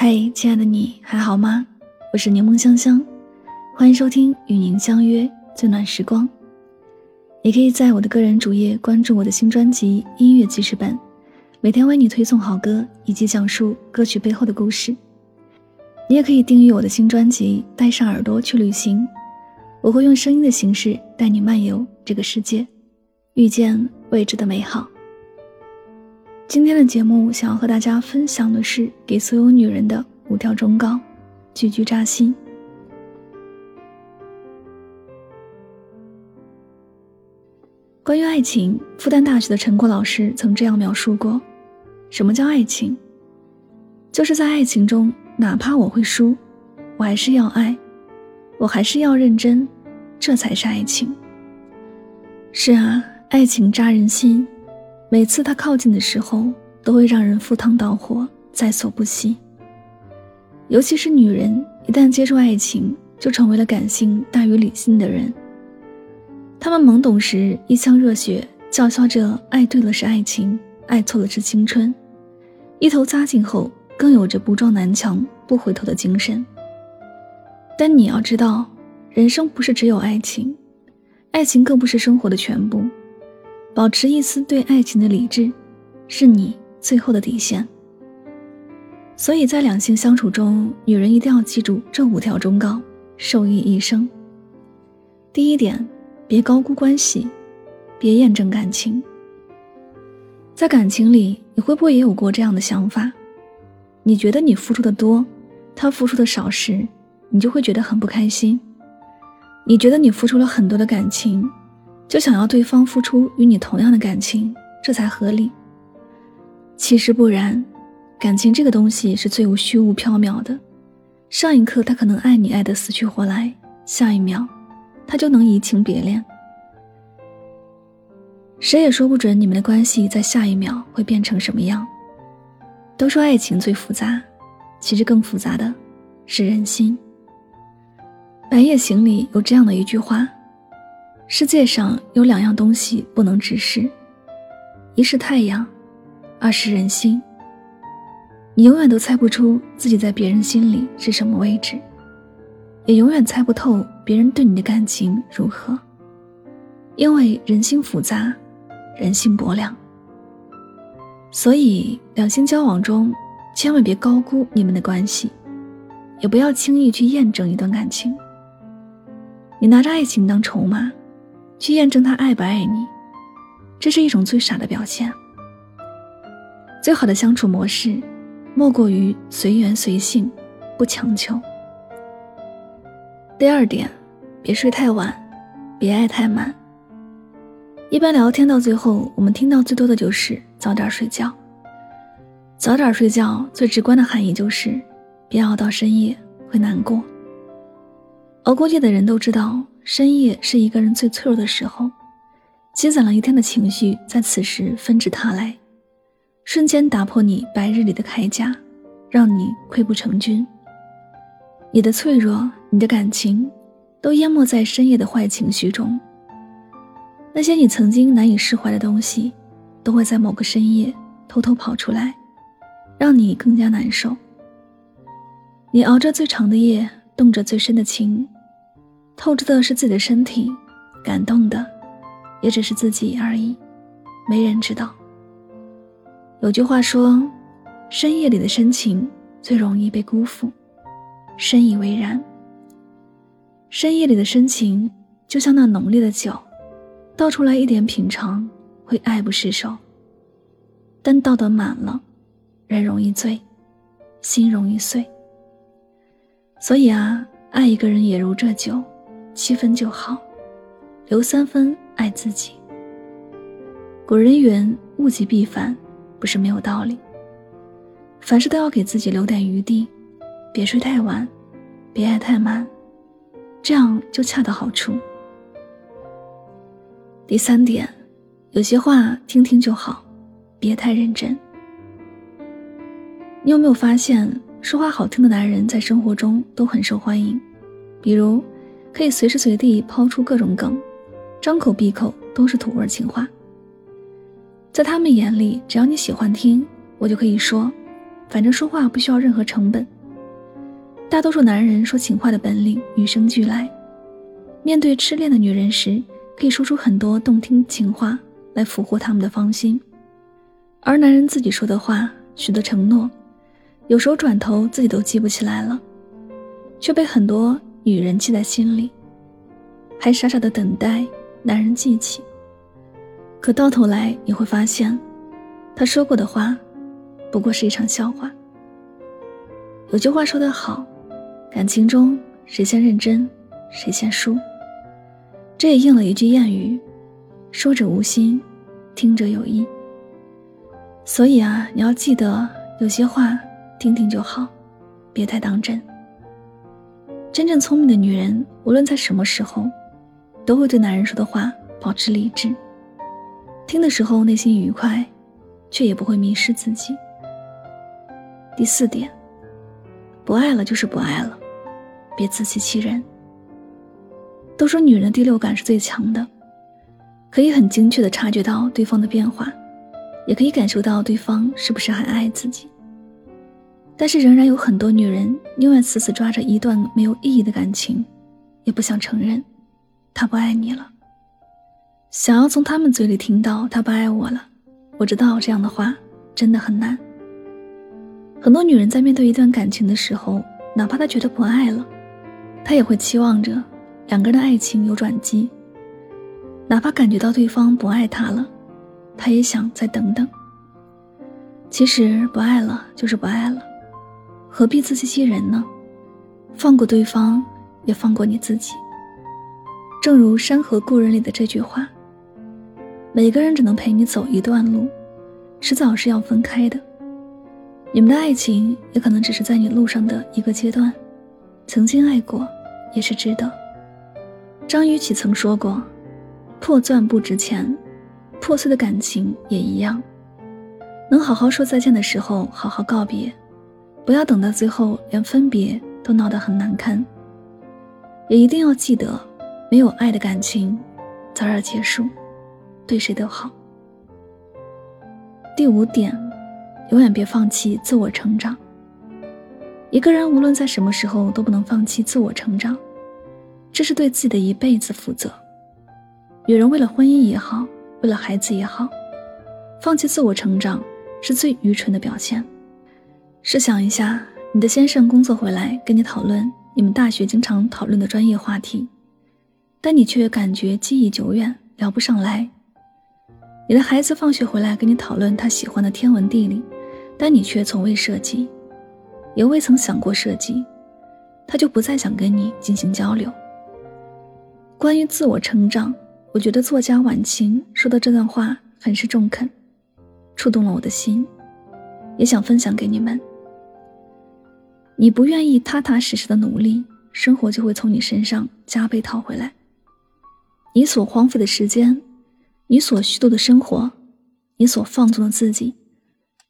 嗨，亲爱的你还好吗？我是柠檬香香，欢迎收听与您相约最暖时光。你可以在我的个人主页关注我的新专辑《音乐记事本》，每天为你推送好歌以及讲述歌曲背后的故事。你也可以订阅我的新专辑《带上耳朵去旅行》，我会用声音的形式带你漫游这个世界，遇见未知的美好。今天的节目想要和大家分享的是给所有女人的五条忠告，句句扎心。关于爱情，复旦大学的陈果老师曾这样描述过：什么叫爱情？就是在爱情中，哪怕我会输，我还是要爱，我还是要认真，这才是爱情。是啊，爱情扎人心。每次他靠近的时候，都会让人赴汤蹈火，在所不惜。尤其是女人，一旦接触爱情，就成为了感性大于理性的人。他们懵懂时一腔热血，叫嚣着爱对了是爱情，爱错了是青春。一头扎进后，更有着不撞南墙不回头的精神。但你要知道，人生不是只有爱情，爱情更不是生活的全部。保持一丝对爱情的理智，是你最后的底线。所以在两性相处中，女人一定要记住这五条忠告，受益一生。第一点，别高估关系，别验证感情。在感情里，你会不会也有过这样的想法？你觉得你付出的多，他付出的少时，你就会觉得很不开心。你觉得你付出了很多的感情。就想要对方付出与你同样的感情，这才合理。其实不然，感情这个东西是最无虚无缥缈的。上一刻他可能爱你爱得死去活来，下一秒，他就能移情别恋。谁也说不准你们的关系在下一秒会变成什么样。都说爱情最复杂，其实更复杂的是人心。《白夜行》里有这样的一句话。世界上有两样东西不能直视，一是太阳，二是人心。你永远都猜不出自己在别人心里是什么位置，也永远猜不透别人对你的感情如何，因为人心复杂，人性薄凉。所以，两性交往中，千万别高估你们的关系，也不要轻易去验证一段感情。你拿着爱情当筹码。去验证他爱不爱你，这是一种最傻的表现。最好的相处模式，莫过于随缘随性，不强求。第二点，别睡太晚，别爱太满。一般聊天到最后，我们听到最多的就是早点睡觉。早点睡觉最直观的含义就是，别熬到深夜会难过。熬过夜的人都知道。深夜是一个人最脆弱的时候，积攒了一天的情绪在此时纷至沓来，瞬间打破你白日里的铠甲，让你溃不成军。你的脆弱，你的感情，都淹没在深夜的坏情绪中。那些你曾经难以释怀的东西，都会在某个深夜偷偷跑出来，让你更加难受。你熬着最长的夜，动着最深的情。透支的是自己的身体，感动的也只是自己而已，没人知道。有句话说：“深夜里的深情最容易被辜负。”深以为然。深夜里的深情就像那浓烈的酒，倒出来一点品尝会爱不释手，但倒得满了，人容易醉，心容易碎。所以啊，爱一个人也如这酒。七分就好，留三分爱自己。古人云：“物极必反”，不是没有道理。凡事都要给自己留点余地，别睡太晚，别爱太满，这样就恰到好处。第三点，有些话听听就好，别太认真。你有没有发现，说话好听的男人在生活中都很受欢迎？比如。可以随时随地抛出各种梗，张口闭口都是土味情话。在他们眼里，只要你喜欢听，我就可以说，反正说话不需要任何成本。大多数男人说情话的本领与生俱来，面对痴恋的女人时，可以说出很多动听情话来俘获他们的芳心。而男人自己说的话、许的承诺，有时候转头自己都记不起来了，却被很多女人记在心里，还傻傻的等待男人记起。可到头来你会发现，他说过的话，不过是一场笑话。有句话说得好。感情中，谁先认真，谁先输。这也应了一句谚语：“说者无心，听者有意。”所以啊，你要记得，有些话听听就好，别太当真。真正聪明的女人，无论在什么时候，都会对男人说的话保持理智，听的时候内心愉快，却也不会迷失自己。第四点。不爱了就是不爱了，别自欺欺人。都说女人第六感是最强的，可以很精确的察觉到对方的变化，也可以感受到对方是不是还爱自己。但是仍然有很多女人宁愿死死抓着一段没有意义的感情，也不想承认他不爱你了。想要从他们嘴里听到他不爱我了，我知道这样的话真的很难。很多女人在面对一段感情的时候，哪怕她觉得不爱了，她也会期望着两个人的爱情有转机。哪怕感觉到对方不爱她了，她也想再等等。其实不爱了就是不爱了，何必自欺欺人呢？放过对方，也放过你自己。正如《山河故人》里的这句话：“每个人只能陪你走一段路，迟早是要分开的。”你们的爱情也可能只是在你路上的一个阶段，曾经爱过，也是值得。张雨绮曾说过：“破钻不值钱，破碎的感情也一样。能好好说再见的时候，好好告别，不要等到最后连分别都闹得很难堪。也一定要记得，没有爱的感情，早点结束，对谁都好。”第五点。永远别放弃自我成长。一个人无论在什么时候都不能放弃自我成长，这是对自己的一辈子负责。女人为了婚姻也好，为了孩子也好，放弃自我成长是最愚蠢的表现。试想一下，你的先生工作回来跟你讨论你们大学经常讨论的专业话题，但你却感觉记忆久远，聊不上来。你的孩子放学回来跟你讨论他喜欢的天文地理。但你却从未涉及，也未曾想过涉及，他就不再想跟你进行交流。关于自我成长，我觉得作家晚晴说的这段话很是中肯，触动了我的心，也想分享给你们。你不愿意踏踏实实的努力，生活就会从你身上加倍讨回来。你所荒废的时间，你所虚度的生活，你所放纵的自己。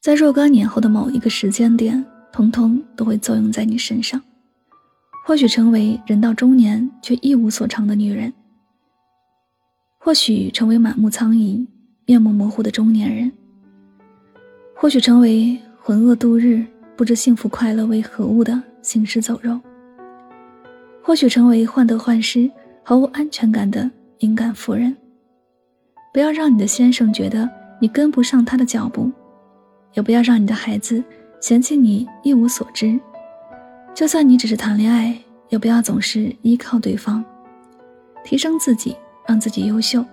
在若干年后的某一个时间点，通通都会作用在你身上。或许成为人到中年却一无所长的女人，或许成为满目苍夷、面目模糊的中年人，或许成为浑噩度日、不知幸福快乐为何物的行尸走肉，或许成为患得患失、毫无安全感的敏感妇人。不要让你的先生觉得你跟不上他的脚步。也不要让你的孩子嫌弃你一无所知，就算你只是谈恋爱，也不要总是依靠对方，提升自己，让自己优秀，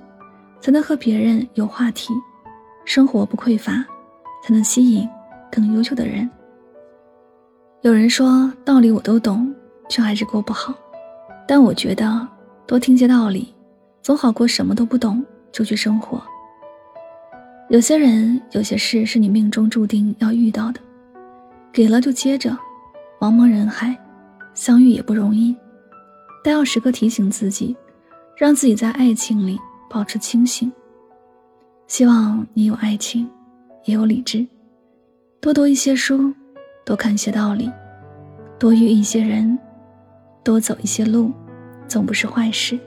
才能和别人有话题，生活不匮乏，才能吸引更优秀的人。有人说道理我都懂，却还是过不好，但我觉得多听些道理，总好过什么都不懂就去生活。有些人，有些事是你命中注定要遇到的，给了就接着。茫茫人海，相遇也不容易，但要时刻提醒自己，让自己在爱情里保持清醒。希望你有爱情，也有理智，多读一些书，多看些道理，多遇一些人，多走一些路，总不是坏事。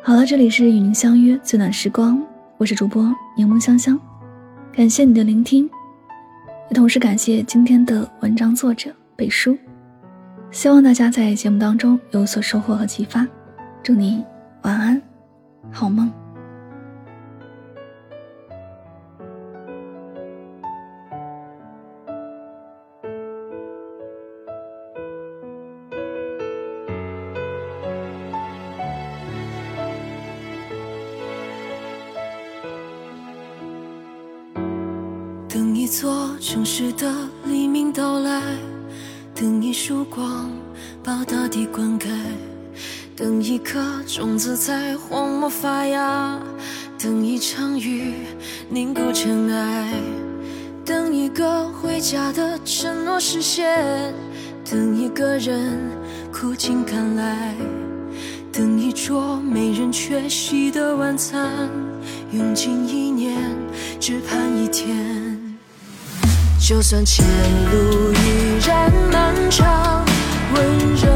好了，这里是与您相约最暖时光，我是主播柠檬香香，感谢你的聆听，也同时感谢今天的文章作者北叔。希望大家在节目当中有所收获和启发，祝你晚安，好梦。城市的黎明到来，等一束光把大地灌溉，等一颗种子在荒漠发芽，等一场雨凝固尘埃，等一个回家的承诺实现，等一个人苦尽甘来，等一桌没人缺席的晚餐，用尽一年只盼一天。就算前路依然漫长，温柔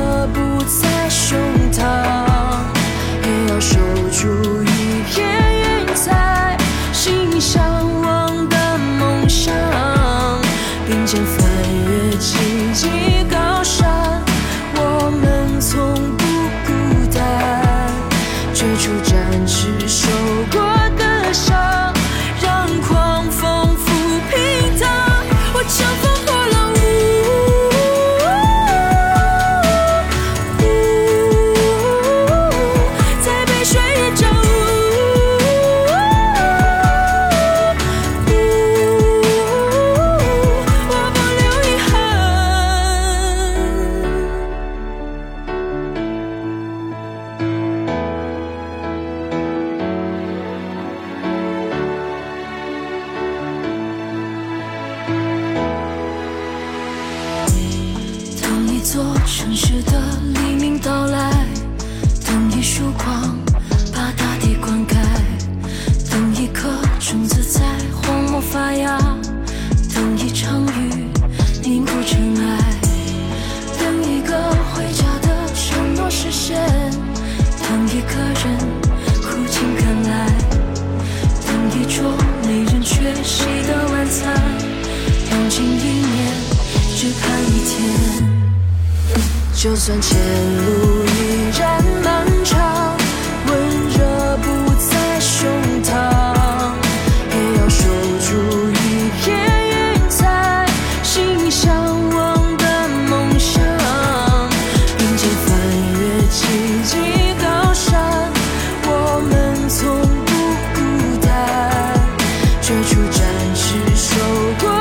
城市的黎明到来，等一束光把大地灌溉，等一颗种子在荒漠发芽，等一场雨凝固尘埃，等一个回家的承诺实现，等一个人苦尽甘来，等一桌没人缺席的晚餐，用尽就算前路依然漫长，温热不在胸膛，也要守住一片云彩，心向往的梦想。并肩翻越荆棘高山，我们从不孤单，追逐展翅受过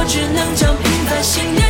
我只能将平凡信念